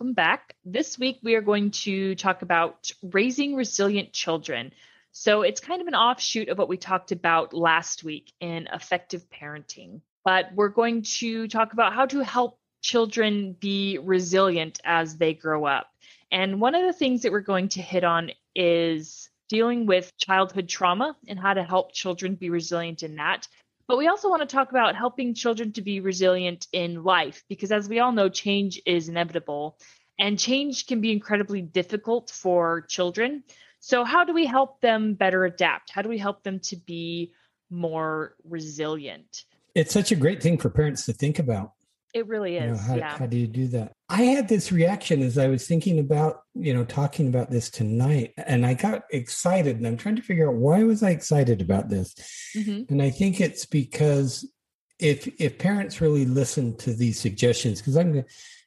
Welcome back. This week we are going to talk about raising resilient children. So it's kind of an offshoot of what we talked about last week in effective parenting. But we're going to talk about how to help children be resilient as they grow up. And one of the things that we're going to hit on is dealing with childhood trauma and how to help children be resilient in that. But we also want to talk about helping children to be resilient in life because, as we all know, change is inevitable and change can be incredibly difficult for children. So, how do we help them better adapt? How do we help them to be more resilient? It's such a great thing for parents to think about. It really is. You know, how, yeah. how do you do that? I had this reaction as I was thinking about, you know, talking about this tonight, and I got excited, and I'm trying to figure out why was I excited about this, mm-hmm. and I think it's because if if parents really listen to these suggestions, because I'm gonna,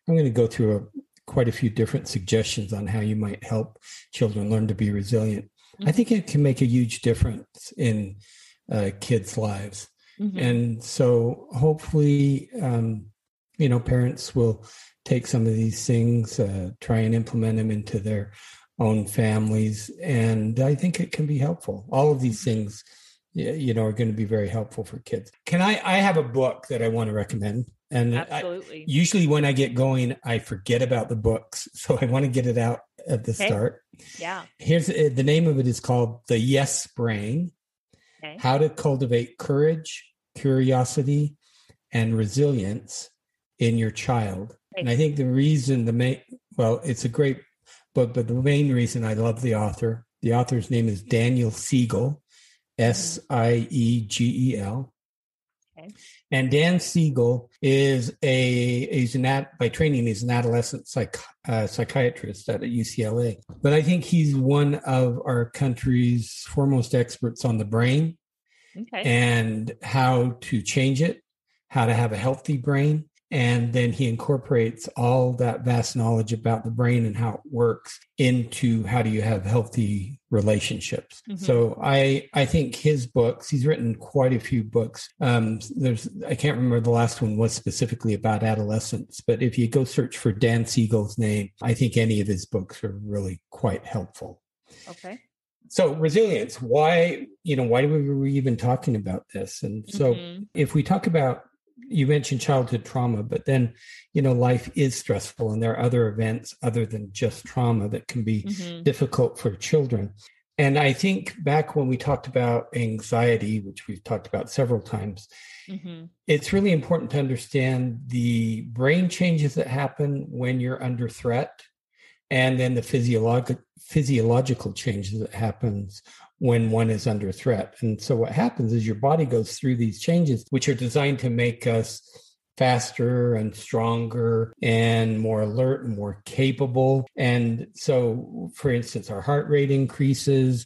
I'm going to go through a, quite a few different suggestions on how you might help children learn to be resilient. Mm-hmm. I think it can make a huge difference in uh, kids' lives, mm-hmm. and so hopefully. Um, you know, parents will take some of these things, uh, try and implement them into their own families. And I think it can be helpful. All of these things, you know, are going to be very helpful for kids. Can I, I have a book that I want to recommend. And absolutely. I, usually when I get going, I forget about the books. So I want to get it out at the okay. start. Yeah. Here's uh, the name of it is called The Yes Brain okay. How to Cultivate Courage, Curiosity, and Resilience in your child. And I think the reason the main, well, it's a great book, but the main reason I love the author, the author's name is Daniel Siegel, S I E G E L. Okay. And Dan Siegel is a he's an at by training he's an adolescent psych, uh, psychiatrist at UCLA. But I think he's one of our country's foremost experts on the brain okay. and how to change it, how to have a healthy brain, and then he incorporates all that vast knowledge about the brain and how it works into how do you have healthy relationships. Mm-hmm. so i i think his books he's written quite a few books. Um there's i can't remember the last one was specifically about adolescence but if you go search for dan siegel's name i think any of his books are really quite helpful. Okay. So resilience why you know why were we even talking about this? And so mm-hmm. if we talk about you mentioned childhood trauma, but then, you know, life is stressful and there are other events other than just trauma that can be mm-hmm. difficult for children. And I think back when we talked about anxiety, which we've talked about several times, mm-hmm. it's really important to understand the brain changes that happen when you're under threat and then the physiological physiological changes that happens when one is under threat. And so what happens is your body goes through these changes, which are designed to make us faster and stronger and more alert and more capable. And so, for instance, our heart rate increases,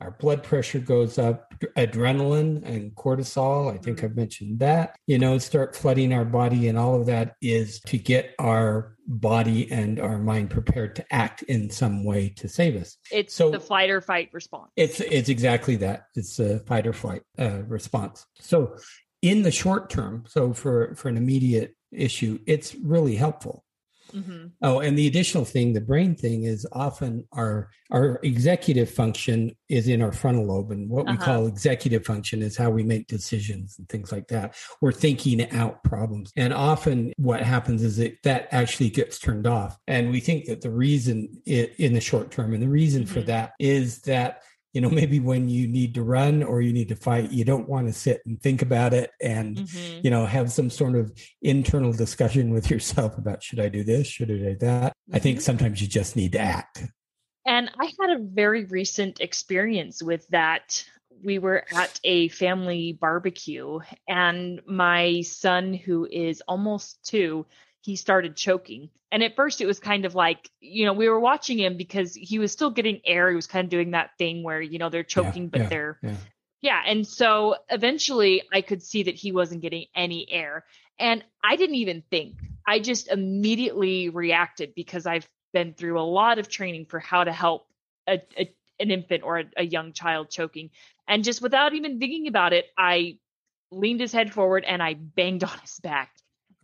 our blood pressure goes up, adrenaline and cortisol. I think I've mentioned that, you know, start flooding our body. And all of that is to get our body and our mind prepared to act in some way to save us. It's so the fight or fight response. It's, it's exactly that. It's a fight or flight uh, response. So in the short term, so for, for an immediate issue, it's really helpful. Mm-hmm. Oh, and the additional thing, the brain thing, is often our our executive function is in our frontal lobe, and what uh-huh. we call executive function is how we make decisions and things like that. We're thinking out problems, and often what happens is that that actually gets turned off, and we think that the reason it, in the short term, and the reason mm-hmm. for that is that you know maybe when you need to run or you need to fight you don't want to sit and think about it and mm-hmm. you know have some sort of internal discussion with yourself about should i do this should i do that mm-hmm. i think mm-hmm. sometimes you just need to act and i had a very recent experience with that we were at a family barbecue and my son who is almost two he started choking. And at first it was kind of like, you know, we were watching him because he was still getting air. He was kind of doing that thing where, you know, they're choking, yeah, but yeah, they're, yeah. yeah. And so eventually I could see that he wasn't getting any air. And I didn't even think, I just immediately reacted because I've been through a lot of training for how to help a, a an infant or a, a young child choking. And just without even thinking about it, I leaned his head forward and I banged on his back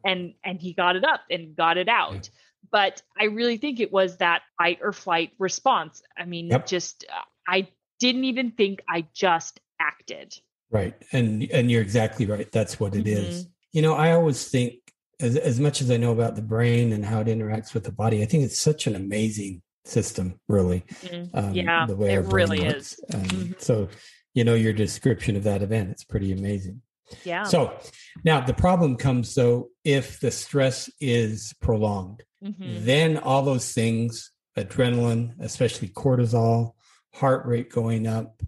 and and he got it up and got it out. but I really think it was that fight or flight response. I mean, yep. just uh, I didn't even think I just acted. Right. And and you're exactly right. That's what it mm-hmm. is. You know, I always think as as much as I know about the brain and how it interacts with the body, I think it's such an amazing system, really. Mm-hmm. Um, yeah, the way it really works. is. Um, mm-hmm. So, you know, your description of that event, it's pretty amazing. Yeah. So now the problem comes though if the stress is prolonged, mm-hmm. then all those things, adrenaline, especially cortisol, heart rate going up,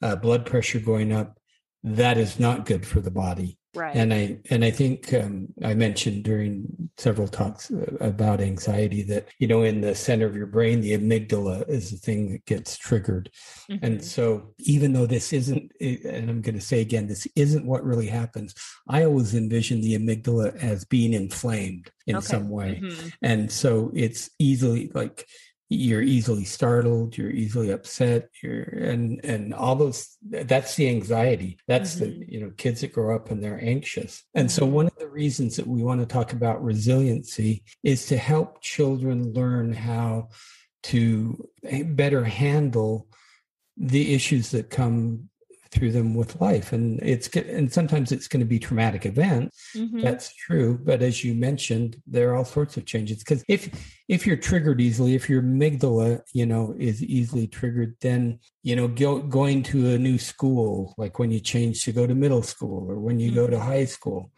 uh, blood pressure going up, that is not good for the body. Right. And I and I think um, I mentioned during several talks uh, about anxiety that you know in the center of your brain the amygdala is the thing that gets triggered, mm-hmm. and so even though this isn't, and I'm going to say again, this isn't what really happens. I always envision the amygdala as being inflamed in okay. some way, mm-hmm. and so it's easily like you're easily startled you're easily upset you're and and all those that's the anxiety that's mm-hmm. the you know kids that grow up and they're anxious and so mm-hmm. one of the reasons that we want to talk about resiliency is to help children learn how to better handle the issues that come through them with life and it's and sometimes it's going to be traumatic events mm-hmm. that's true but as you mentioned there are all sorts of changes because if if you're triggered easily if your amygdala you know is easily triggered then you know go, going to a new school like when you change to go to middle school or when you mm-hmm. go to mm-hmm. high school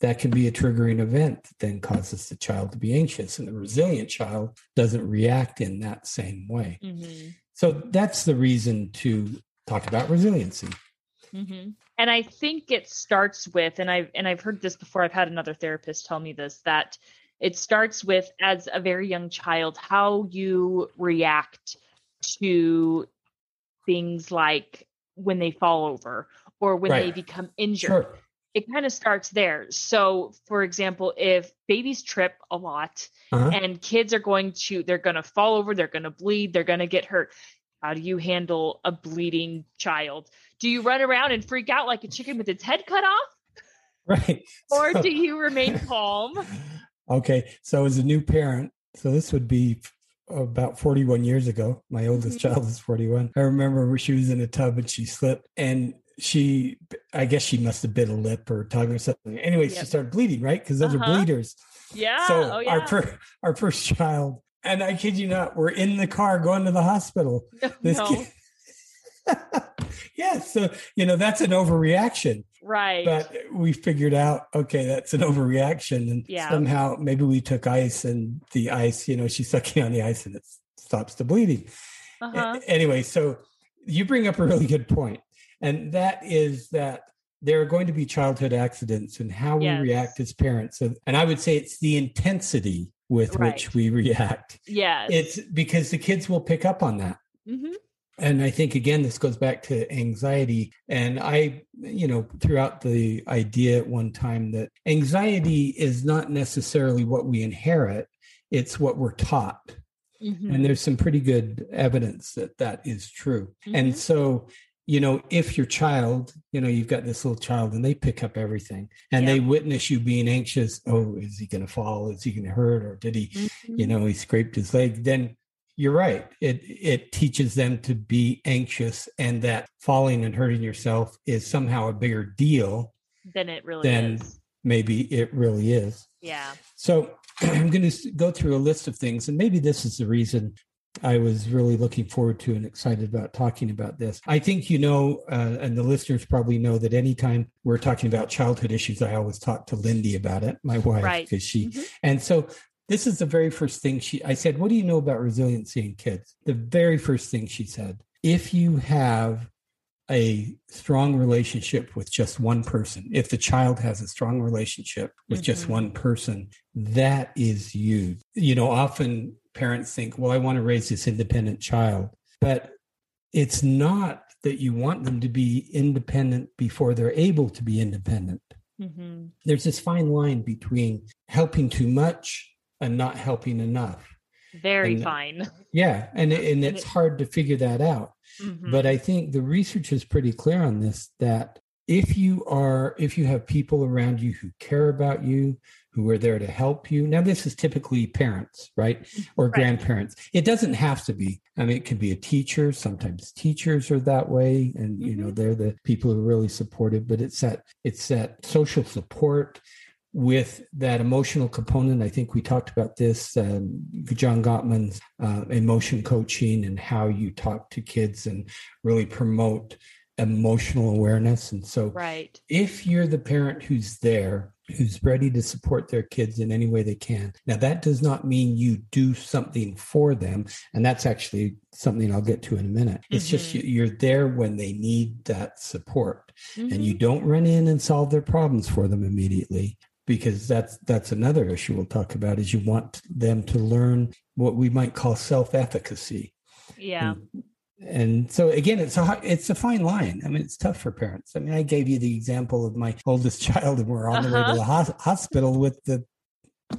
that can be a triggering event that then causes the child to be anxious and the resilient child doesn't react in that same way mm-hmm. so that's the reason to talk about resiliency. Mm-hmm. And I think it starts with, and I've and I've heard this before. I've had another therapist tell me this that it starts with as a very young child how you react to things like when they fall over or when right. they become injured. Sure. It kind of starts there. So, for example, if babies trip a lot uh-huh. and kids are going to, they're going to fall over, they're going to bleed, they're going to get hurt how do you handle a bleeding child? Do you run around and freak out like a chicken with its head cut off? Right. Or so, do you remain calm? Okay. So, as a new parent, so this would be about 41 years ago. My oldest mm-hmm. child is 41. I remember she was in a tub and she slipped and she, I guess she must have bit a lip or tongue or something. Anyway, yep. she started bleeding, right? Because those uh-huh. are bleeders. Yeah. So oh, yeah. our our first child and I kid you not, we're in the car going to the hospital. This no. kid, yeah, so you know that's an overreaction, right? But we figured out, okay, that's an overreaction, and yeah. somehow maybe we took ice, and the ice, you know, she's sucking on the ice, and it stops the bleeding. Uh-huh. Anyway, so you bring up a really good point, and that is that there are going to be childhood accidents, and how yes. we react as parents, and I would say it's the intensity with right. which we react. Yeah. It's because the kids will pick up on that. Mm-hmm. And I think, again, this goes back to anxiety. And I, you know, throughout the idea at one time that anxiety is not necessarily what we inherit, it's what we're taught. Mm-hmm. And there's some pretty good evidence that that is true. Mm-hmm. And so you know, if your child, you know, you've got this little child and they pick up everything and they witness you being anxious, oh, is he going to fall? Is he going to hurt? Or did he, mm-hmm. you know, he scraped his leg? Then you're right. It it teaches them to be anxious and that falling and hurting yourself is somehow a bigger deal than it really than is. Maybe it really is. Yeah. So I'm going to go through a list of things, and maybe this is the reason I was really looking forward to and excited about talking about this. I think you know, uh, and the listeners probably know that anytime we're talking about childhood issues, I always talk to Lindy about it, my wife, because right. she, mm-hmm. and so this is the very first thing she, I said, What do you know about resiliency in kids? The very first thing she said, if you have a strong relationship with just one person, if the child has a strong relationship with mm-hmm. just one person, that is you. You know, often parents think, well, I want to raise this independent child. But it's not that you want them to be independent before they're able to be independent. Mm-hmm. There's this fine line between helping too much and not helping enough. Very and, fine. Yeah. And, and it's hard to figure that out. Mm-hmm. But I think the research is pretty clear on this that if you are, if you have people around you who care about you, who are there to help you. Now, this is typically parents, right? Or right. grandparents. It doesn't have to be. I mean, it can be a teacher. Sometimes teachers are that way, and mm-hmm. you know mm-hmm. they're the people who are really supportive. But it's that it's that social support with that emotional component. I think we talked about this, um, John Gottman's uh, emotion coaching and how you talk to kids and really promote emotional awareness. And so, right. if you're the parent who's there, who's ready to support their kids in any way they can. Now, that does not mean you do something for them. And that's actually something I'll get to in a minute. It's mm-hmm. just you're there when they need that support. Mm-hmm. And you mm-hmm. don't run in and solve their problems for them immediately because that's that's another issue we'll talk about is you want them to learn what we might call self-efficacy yeah and, and so again it's a it's a fine line. I mean it's tough for parents. I mean i gave you the example of my oldest child and we're on uh-huh. the way to the uh-huh. ho- hospital with the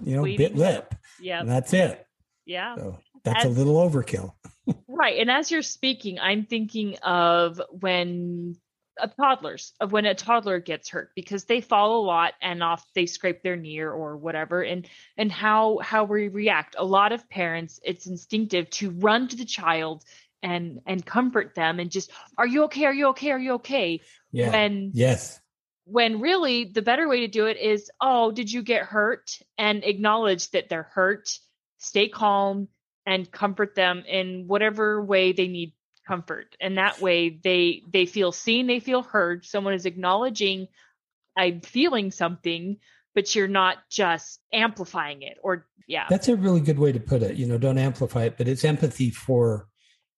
you know bit lip yeah that's it. Yeah. So that's as, a little overkill. Right and as you're speaking i'm thinking of when of toddlers of when a toddler gets hurt because they fall a lot and off they scrape their knee or whatever and and how how we react. A lot of parents it's instinctive to run to the child and and comfort them and just are you okay? Are you okay? Are you okay? Yeah. when yes. when really the better way to do it is oh did you get hurt? and acknowledge that they're hurt stay calm and comfort them in whatever way they need comfort. And that way they they feel seen they feel heard. Someone is acknowledging i'm feeling something but you're not just amplifying it or yeah. That's a really good way to put it you know don't amplify it but it's empathy for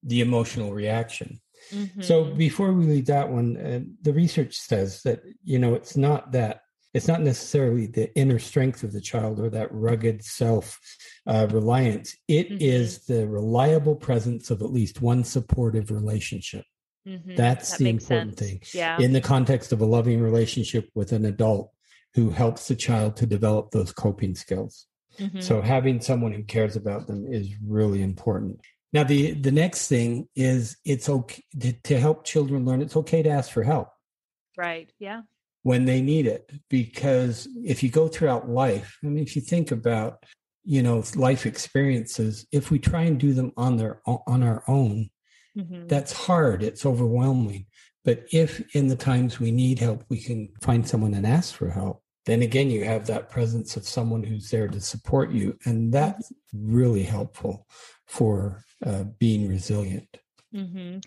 the emotional reaction mm-hmm. so before we leave that one uh, the research says that you know it's not that it's not necessarily the inner strength of the child or that rugged self uh, reliance. It mm-hmm. is the reliable presence of at least one supportive relationship. Mm-hmm. That's that the important sense. thing. Yeah. In the context of a loving relationship with an adult who helps the child to develop those coping skills. Mm-hmm. So having someone who cares about them is really important. Now the the next thing is it's okay to, to help children learn it's okay to ask for help. Right. Yeah when they need it. Because if you go throughout life, I mean, if you think about, you know, life experiences, if we try and do them on their on our own, mm-hmm. that's hard. It's overwhelming. But if in the times we need help, we can find someone and ask for help, then again, you have that presence of someone who's there to support you. And that's really helpful for uh, being resilient. Mm-hmm.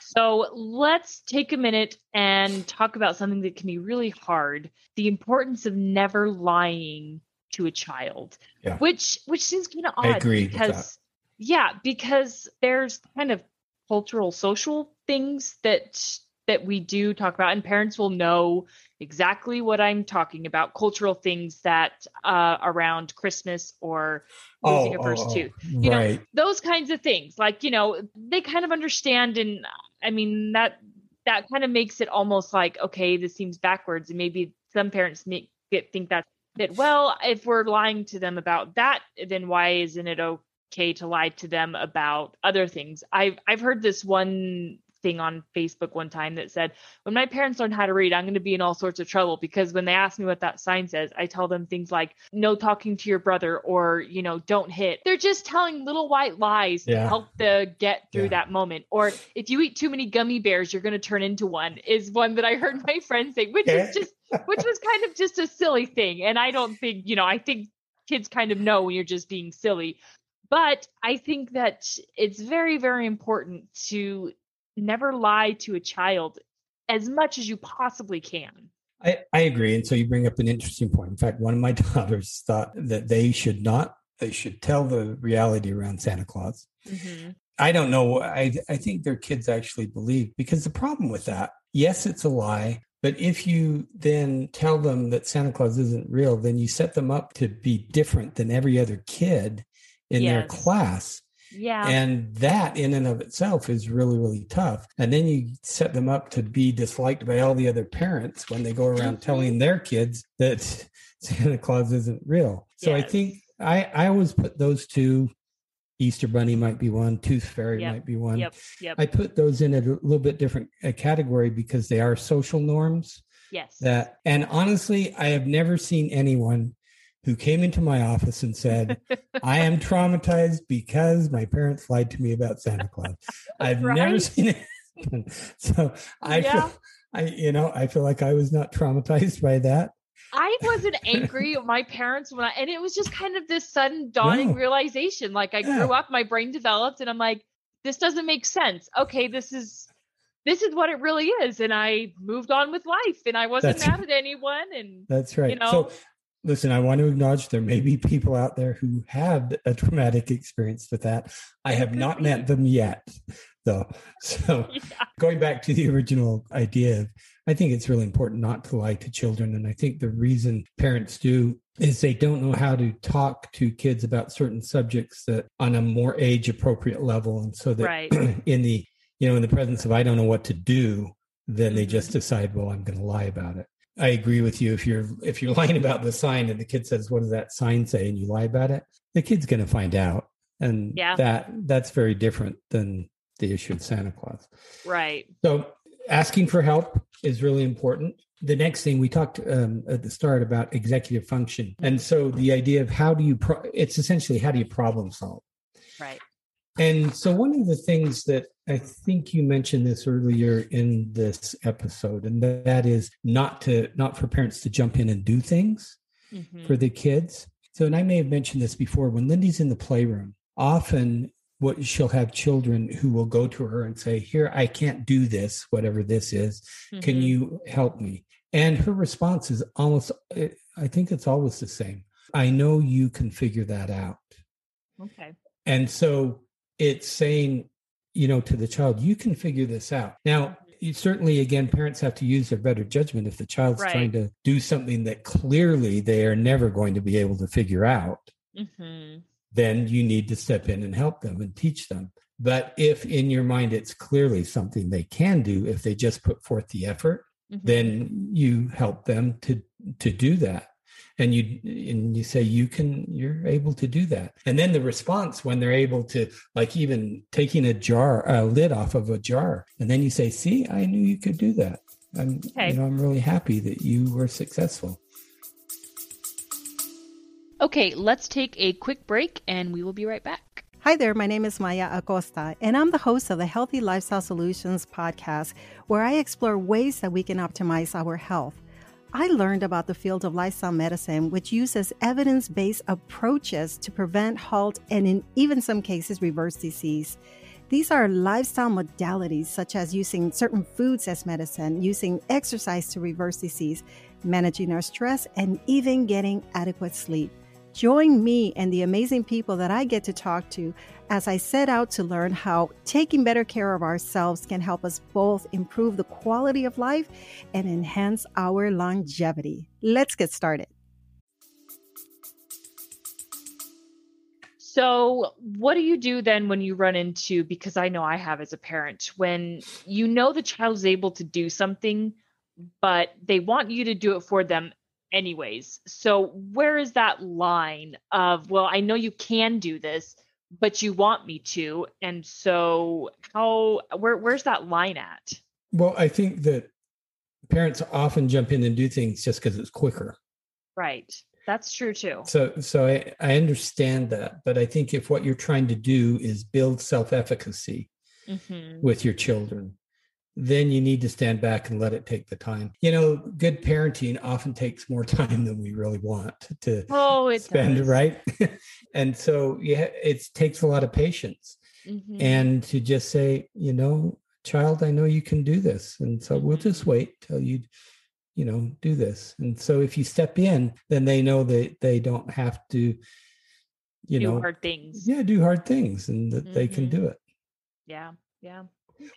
So let's take a minute and talk about something that can be really hard the importance of never lying to a child, yeah. which which seems kind of odd. I agree because yeah, because there's kind of cultural social things that that we do talk about and parents will know exactly what i'm talking about cultural things that uh, around christmas or losing oh, a first oh, tooth you right. know those kinds of things like you know they kind of understand and i mean that that kind of makes it almost like okay this seems backwards. And maybe some parents make get think that that well if we're lying to them about that then why isn't it okay to lie to them about other things? I've i've heard this one thing on Facebook one time that said, When my parents learn how to read, I'm going to be in all sorts of trouble because when they ask me what that sign says, I tell them things like, No talking to your brother or, you know, don't hit. They're just telling little white lies yeah. to help the get through yeah. that moment. Or if you eat too many gummy bears, you're going to turn into one, is one that I heard my friend say, which is eh? just, which was kind of just a silly thing. And I don't think, you know, I think kids kind of know when you're just being silly. But I think that it's very, very important to never lie to a child as much as you possibly can. I, I agree. And so you bring up an interesting point. In fact, one of my daughters thought that they should not, they should tell the reality around Santa Claus. Mm-hmm. I don't know. I, I think their kids actually believe because the problem with that, yes, it's a lie. But if you then tell them that Santa Claus isn't real, then you set them up to be different than every other kid in yes. their class. Yeah. And that in and of itself is really, really tough. And then you set them up to be disliked by all the other parents when they go around mm-hmm. telling their kids that Santa Claus isn't real. So yes. I think I, I always put those two Easter Bunny might be one, Tooth Fairy yep. might be one. Yep. Yep. I put those in a little bit different uh, category because they are social norms. Yes. That and honestly, I have never seen anyone who came into my office and said, I am traumatized because my parents lied to me about Santa Claus. I've right? never seen it. so I yeah. feel I you know, I feel like I was not traumatized by that. I wasn't angry at my parents when I and it was just kind of this sudden dawning no. realization. Like I yeah. grew up, my brain developed, and I'm like, this doesn't make sense. Okay, this is this is what it really is. And I moved on with life and I wasn't that's, mad at anyone. And that's right. You know, so listen, I want to acknowledge there may be people out there who had a traumatic experience with that. I have not met them yet, though. So yeah. going back to the original idea, I think it's really important not to lie to children. And I think the reason parents do is they don't know how to talk to kids about certain subjects that on a more age appropriate level. And so that right. in the you know, in the presence of I don't know what to do, then they just mm-hmm. decide, well, I'm going to lie about it. I agree with you. If you're if you're lying about the sign and the kid says, "What does that sign say?" and you lie about it, the kid's going to find out, and yeah. that that's very different than the issue of Santa Claus. Right. So asking for help is really important. The next thing we talked um, at the start about executive function, and so the idea of how do you pro- it's essentially how do you problem solve. Right. And so, one of the things that I think you mentioned this earlier in this episode, and that is not to not for parents to jump in and do things mm-hmm. for the kids. So, and I may have mentioned this before. When Lindy's in the playroom, often what she'll have children who will go to her and say, "Here, I can't do this, whatever this is. Mm-hmm. Can you help me?" And her response is almost, I think it's always the same. I know you can figure that out. Okay. And so it's saying, you know, to the child, you can figure this out. Now, you certainly, again, parents have to use their better judgment. If the child's right. trying to do something that clearly they are never going to be able to figure out, mm-hmm. then you need to step in and help them and teach them. But if in your mind it's clearly something they can do if they just put forth the effort, mm-hmm. then you help them to to do that and you and you say you can you're able to do that and then the response when they're able to like even taking a jar a lid off of a jar and then you say see i knew you could do that i'm okay. you know i'm really happy that you were successful okay let's take a quick break and we will be right back Hi there, my name is Maya Acosta, and I'm the host of the Healthy Lifestyle Solutions podcast, where I explore ways that we can optimize our health. I learned about the field of lifestyle medicine, which uses evidence based approaches to prevent, halt, and in even some cases, reverse disease. These are lifestyle modalities such as using certain foods as medicine, using exercise to reverse disease, managing our stress, and even getting adequate sleep. Join me and the amazing people that I get to talk to as I set out to learn how taking better care of ourselves can help us both improve the quality of life and enhance our longevity. Let's get started. So, what do you do then when you run into, because I know I have as a parent, when you know the child is able to do something, but they want you to do it for them anyways. So where is that line of, well, I know you can do this, but you want me to. And so how where where's that line at? Well, I think that parents often jump in and do things just because it's quicker. Right. That's true too. So so I, I understand that, but I think if what you're trying to do is build self-efficacy mm-hmm. with your children, then you need to stand back and let it take the time. You know, good parenting often takes more time than we really want to oh, it spend, does. right? and so yeah, it takes a lot of patience. Mm-hmm. And to just say, you know, child, I know you can do this. And so mm-hmm. we'll just wait till you, you know, do this. And so if you step in, then they know that they don't have to, you do know, hard things. Yeah, do hard things and that they can do mm-hmm. it. Yeah. Yeah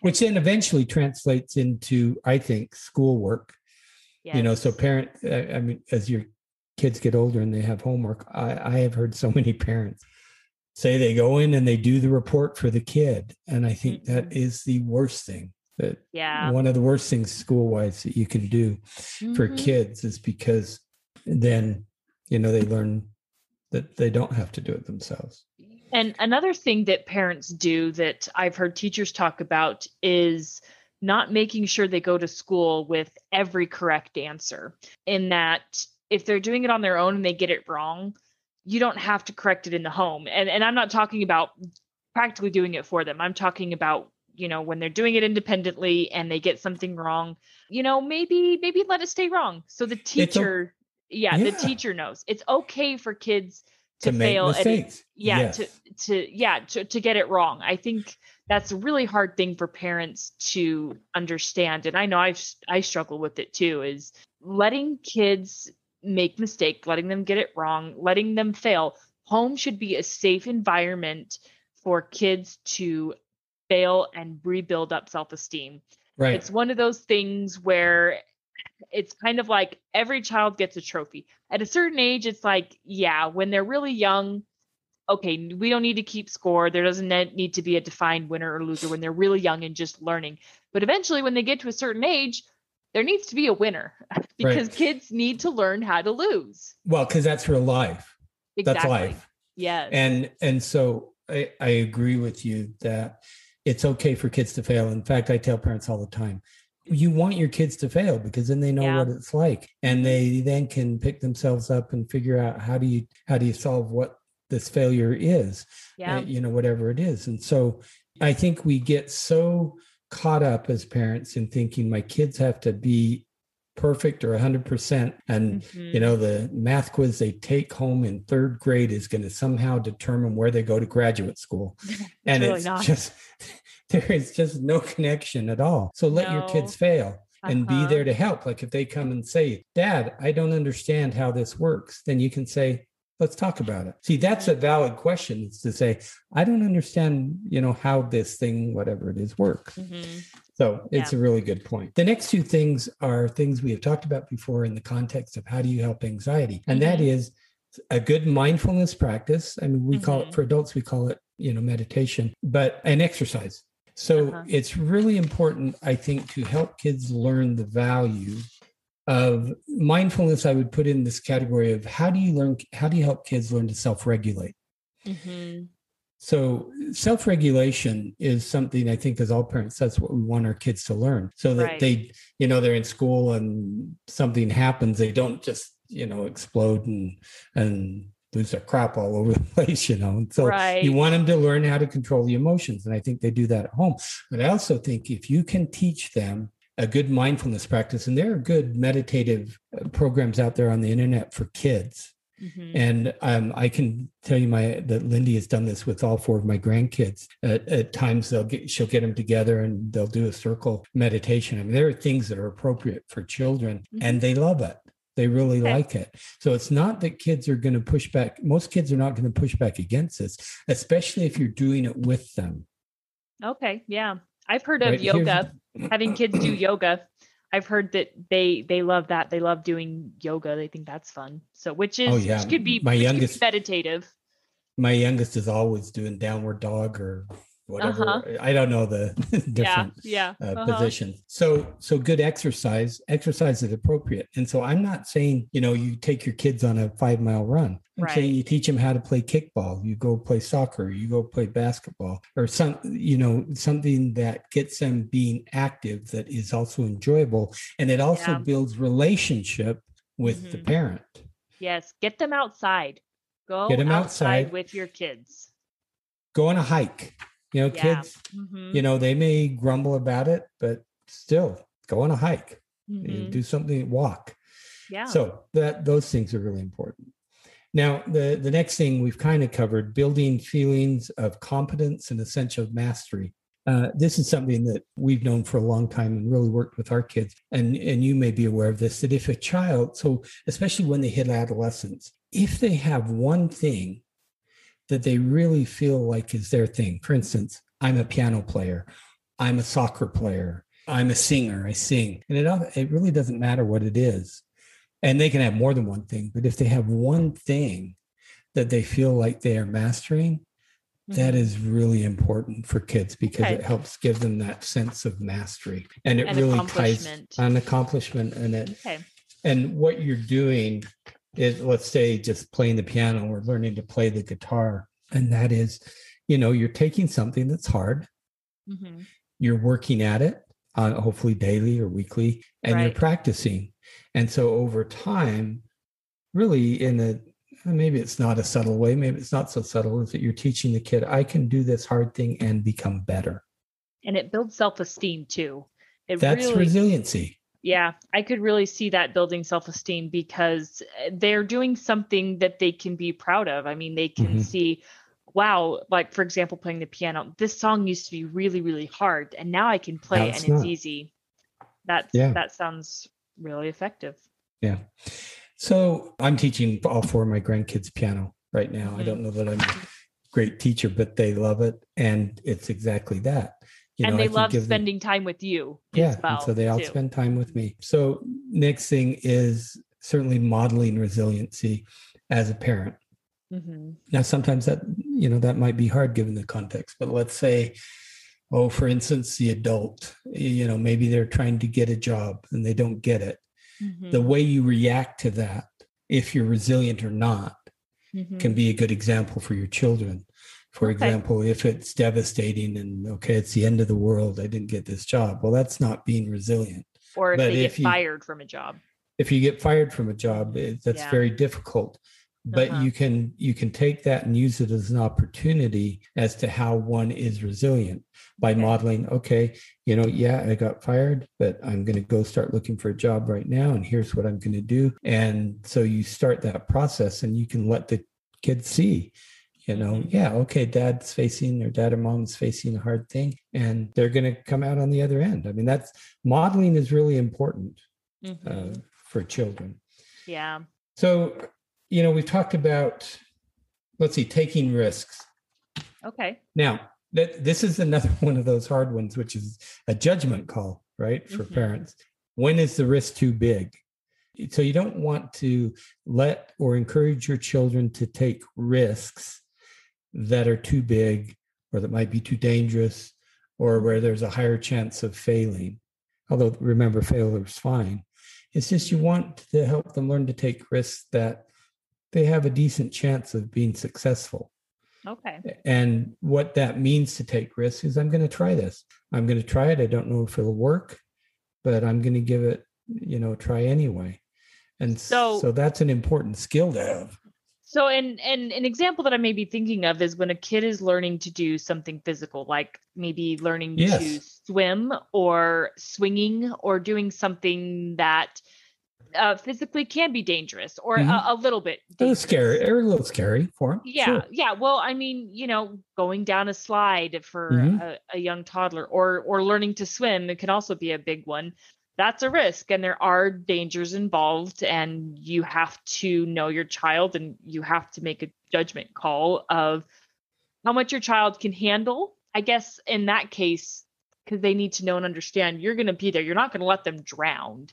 which then eventually translates into i think schoolwork yes. you know so parent i mean as your kids get older and they have homework i i have heard so many parents say they go in and they do the report for the kid and i think mm-hmm. that is the worst thing that yeah one of the worst things school wise that you can do mm-hmm. for kids is because then you know they learn that they don't have to do it themselves and another thing that parents do that I've heard teachers talk about is not making sure they go to school with every correct answer. In that if they're doing it on their own and they get it wrong, you don't have to correct it in the home. And and I'm not talking about practically doing it for them. I'm talking about, you know, when they're doing it independently and they get something wrong, you know, maybe maybe let it stay wrong. So the teacher a, yeah, yeah, the teacher knows. It's okay for kids to, to fail at it. Yeah, yes. to to yeah, to, to get it wrong. I think that's a really hard thing for parents to understand and i know i i struggle with it too is letting kids make mistake letting them get it wrong letting them fail home should be a safe environment for kids to fail and rebuild up self-esteem right it's one of those things where it's kind of like every child gets a trophy at a certain age it's like yeah when they're really young okay, we don't need to keep score. There doesn't need to be a defined winner or loser when they're really young and just learning. But eventually, when they get to a certain age, there needs to be a winner because right. kids need to learn how to lose. Well, because that's real life. Exactly. That's life. Yes. And and so I, I agree with you that it's okay for kids to fail. In fact, I tell parents all the time, you want your kids to fail because then they know yeah. what it's like and they then can pick themselves up and figure out how do you how do you solve what this failure is uh, you know whatever it is and so i think we get so caught up as parents in thinking my kids have to be perfect or 100% and mm-hmm. you know the math quiz they take home in third grade is going to somehow determine where they go to graduate school and really it's not. just there is just no connection at all so let no. your kids fail and uh-huh. be there to help like if they come and say dad i don't understand how this works then you can say let's talk about it see that's a valid question it's to say i don't understand you know how this thing whatever it is works mm-hmm. so it's yeah. a really good point the next two things are things we have talked about before in the context of how do you help anxiety and mm-hmm. that is a good mindfulness practice i mean we mm-hmm. call it mm-hmm. for adults we call it you know meditation but an exercise so uh-huh. it's really important i think to help kids learn the value of mindfulness i would put in this category of how do you learn how do you help kids learn to self-regulate mm-hmm. so self-regulation is something i think as all parents that's what we want our kids to learn so that right. they you know they're in school and something happens they don't just you know explode and and lose their crap all over the place, you know. And so right. you want them to learn how to control the emotions. And I think they do that at home. But I also think if you can teach them a good mindfulness practice and there are good meditative uh, programs out there on the internet for kids mm-hmm. and um, i can tell you my that lindy has done this with all four of my grandkids at, at, times they'll get she'll get them together and they'll do a circle meditation i mean there are things that are appropriate for children mm-hmm. and they love it they really okay. like it so it's not that kids are going to push back most kids are not going to push back against this especially if you're doing it with them okay yeah I've heard of right, yoga, having kids do yoga. I've heard that they they love that. They love doing yoga. They think that's fun. So which is oh, yeah. which could be my youngest meditative. My youngest is always doing downward dog or whatever. Uh-huh. I don't know the different yeah, yeah. Uh, uh-huh. positions. So so good exercise. Exercise is appropriate. And so I'm not saying you know you take your kids on a five mile run. I'm right. saying you teach them how to play kickball. You go play soccer. You go play basketball or some you know something that gets them being active that is also enjoyable and it also yeah. builds relationship with mm-hmm. the parent. Yes, get them outside. Go get them outside, outside with your kids. Go on a hike you know, yeah. kids, mm-hmm. you know, they may grumble about it, but still go on a hike, mm-hmm. do something, walk. Yeah. So that those things are really important. Now, the, the next thing we've kind of covered building feelings of competence and essential mastery. Uh, this is something that we've known for a long time and really worked with our kids. And, and you may be aware of this that if a child, so especially when they hit adolescence, if they have one thing that they really feel like is their thing. For instance, I'm a piano player, I'm a soccer player, I'm a singer, I sing. And it, it really doesn't matter what it is. And they can have more than one thing, but if they have one thing that they feel like they are mastering, mm-hmm. that is really important for kids because okay. it helps give them that sense of mastery. And it really ties an accomplishment in it. Okay. And what you're doing is let's say just playing the piano or learning to play the guitar and that is you know you're taking something that's hard mm-hmm. you're working at it uh, hopefully daily or weekly and right. you're practicing and so over time really in a maybe it's not a subtle way, maybe it's not so subtle, is that you're teaching the kid, I can do this hard thing and become better. And it builds self esteem too. It That's really, resiliency. Yeah, I could really see that building self esteem because eh, they're doing something that they can be proud of. I mean, they can mm-hmm. see, wow, like for example, playing the piano, this song used to be really, really hard, and now I can play and it's easy. That's yeah. that sounds really effective. Yeah. So I'm teaching all four of my grandkids piano right now. Mm-hmm. I don't know that I'm a great teacher, but they love it. And it's exactly that. You and know, they love spending them, time with you. Yeah. Well, so they all too. spend time with me. So next thing is certainly modeling resiliency as a parent. Mm-hmm. Now, sometimes that, you know, that might be hard given the context, but let's say, oh, for instance, the adult, you know, maybe they're trying to get a job and they don't get it mm-hmm. the way you react to that, if you're resilient or not, mm-hmm. can be a good example for your children. For okay. example, if it's devastating and okay, it's the end of the world, I didn't get this job. Well, that's not being resilient. Or if but they if get you, fired from a job. If you get fired from a job, it, that's yeah. very difficult but uh-huh. you can you can take that and use it as an opportunity as to how one is resilient by okay. modeling okay you know yeah i got fired but i'm going to go start looking for a job right now and here's what i'm going to do and so you start that process and you can let the kids see you know yeah okay dad's facing or dad or mom's facing a hard thing and they're going to come out on the other end i mean that's modeling is really important mm-hmm. uh, for children yeah so you know, we've talked about, let's see, taking risks. Okay. Now, that this is another one of those hard ones, which is a judgment call, right, for mm-hmm. parents. When is the risk too big? So you don't want to let or encourage your children to take risks that are too big or that might be too dangerous or where there's a higher chance of failing. Although remember, failure is fine. It's just you want to help them learn to take risks that they have a decent chance of being successful. Okay. And what that means to take risks is I'm going to try this. I'm going to try it. I don't know if it'll work, but I'm going to give it, you know, try anyway. And so, so that's an important skill to have. So, and and an example that I may be thinking of is when a kid is learning to do something physical, like maybe learning yes. to swim or swinging or doing something that uh, physically can be dangerous or mm-hmm. a, a, little bit dangerous. a little scary a little scary for him yeah sure. yeah well i mean you know going down a slide for mm-hmm. a, a, young toddler or or learning to swim it can also be a big one that's a risk and there are dangers involved and you have to know your child and you have to make a judgment call of how much your child can handle i guess in that case because they need to know and understand you're going to be there you're not going to let them drown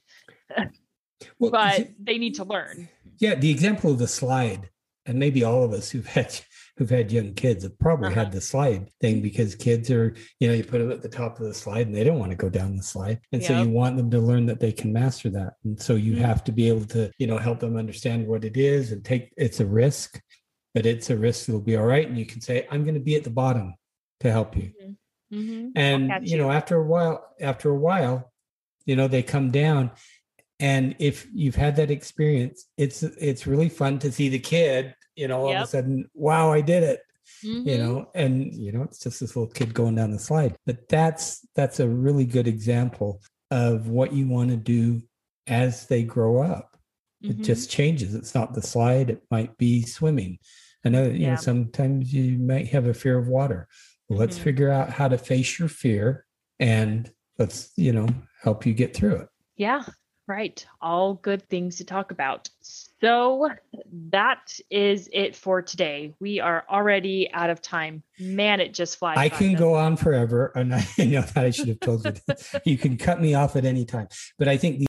well, but they need to learn. Yeah, the example of the slide, and maybe all of us who've had who've had young kids have probably uh-huh. had the slide thing because kids are, you know, you put them at the top of the slide and they don't want to go down the slide. And yep. so you want them to learn that they can master that. And so you mm-hmm. have to be able to, you know, help them understand what it is and take it's a risk, but it's a risk that'll be all right. And you can say, I'm going to be at the bottom to help you. Mm-hmm. Mm-hmm. And you. you know, after a while, after a while, you know, they come down and if you've had that experience it's it's really fun to see the kid you know all yep. of a sudden wow i did it mm-hmm. you know and you know it's just this little kid going down the slide but that's that's a really good example of what you want to do as they grow up mm-hmm. it just changes it's not the slide it might be swimming i know that, you yeah. know sometimes you might have a fear of water well, let's mm-hmm. figure out how to face your fear and let's you know help you get through it yeah Right. All good things to talk about. So that is it for today. We are already out of time. Man, it just flies. I can go on forever. And I know that I should have told you. you can cut me off at any time. But I think the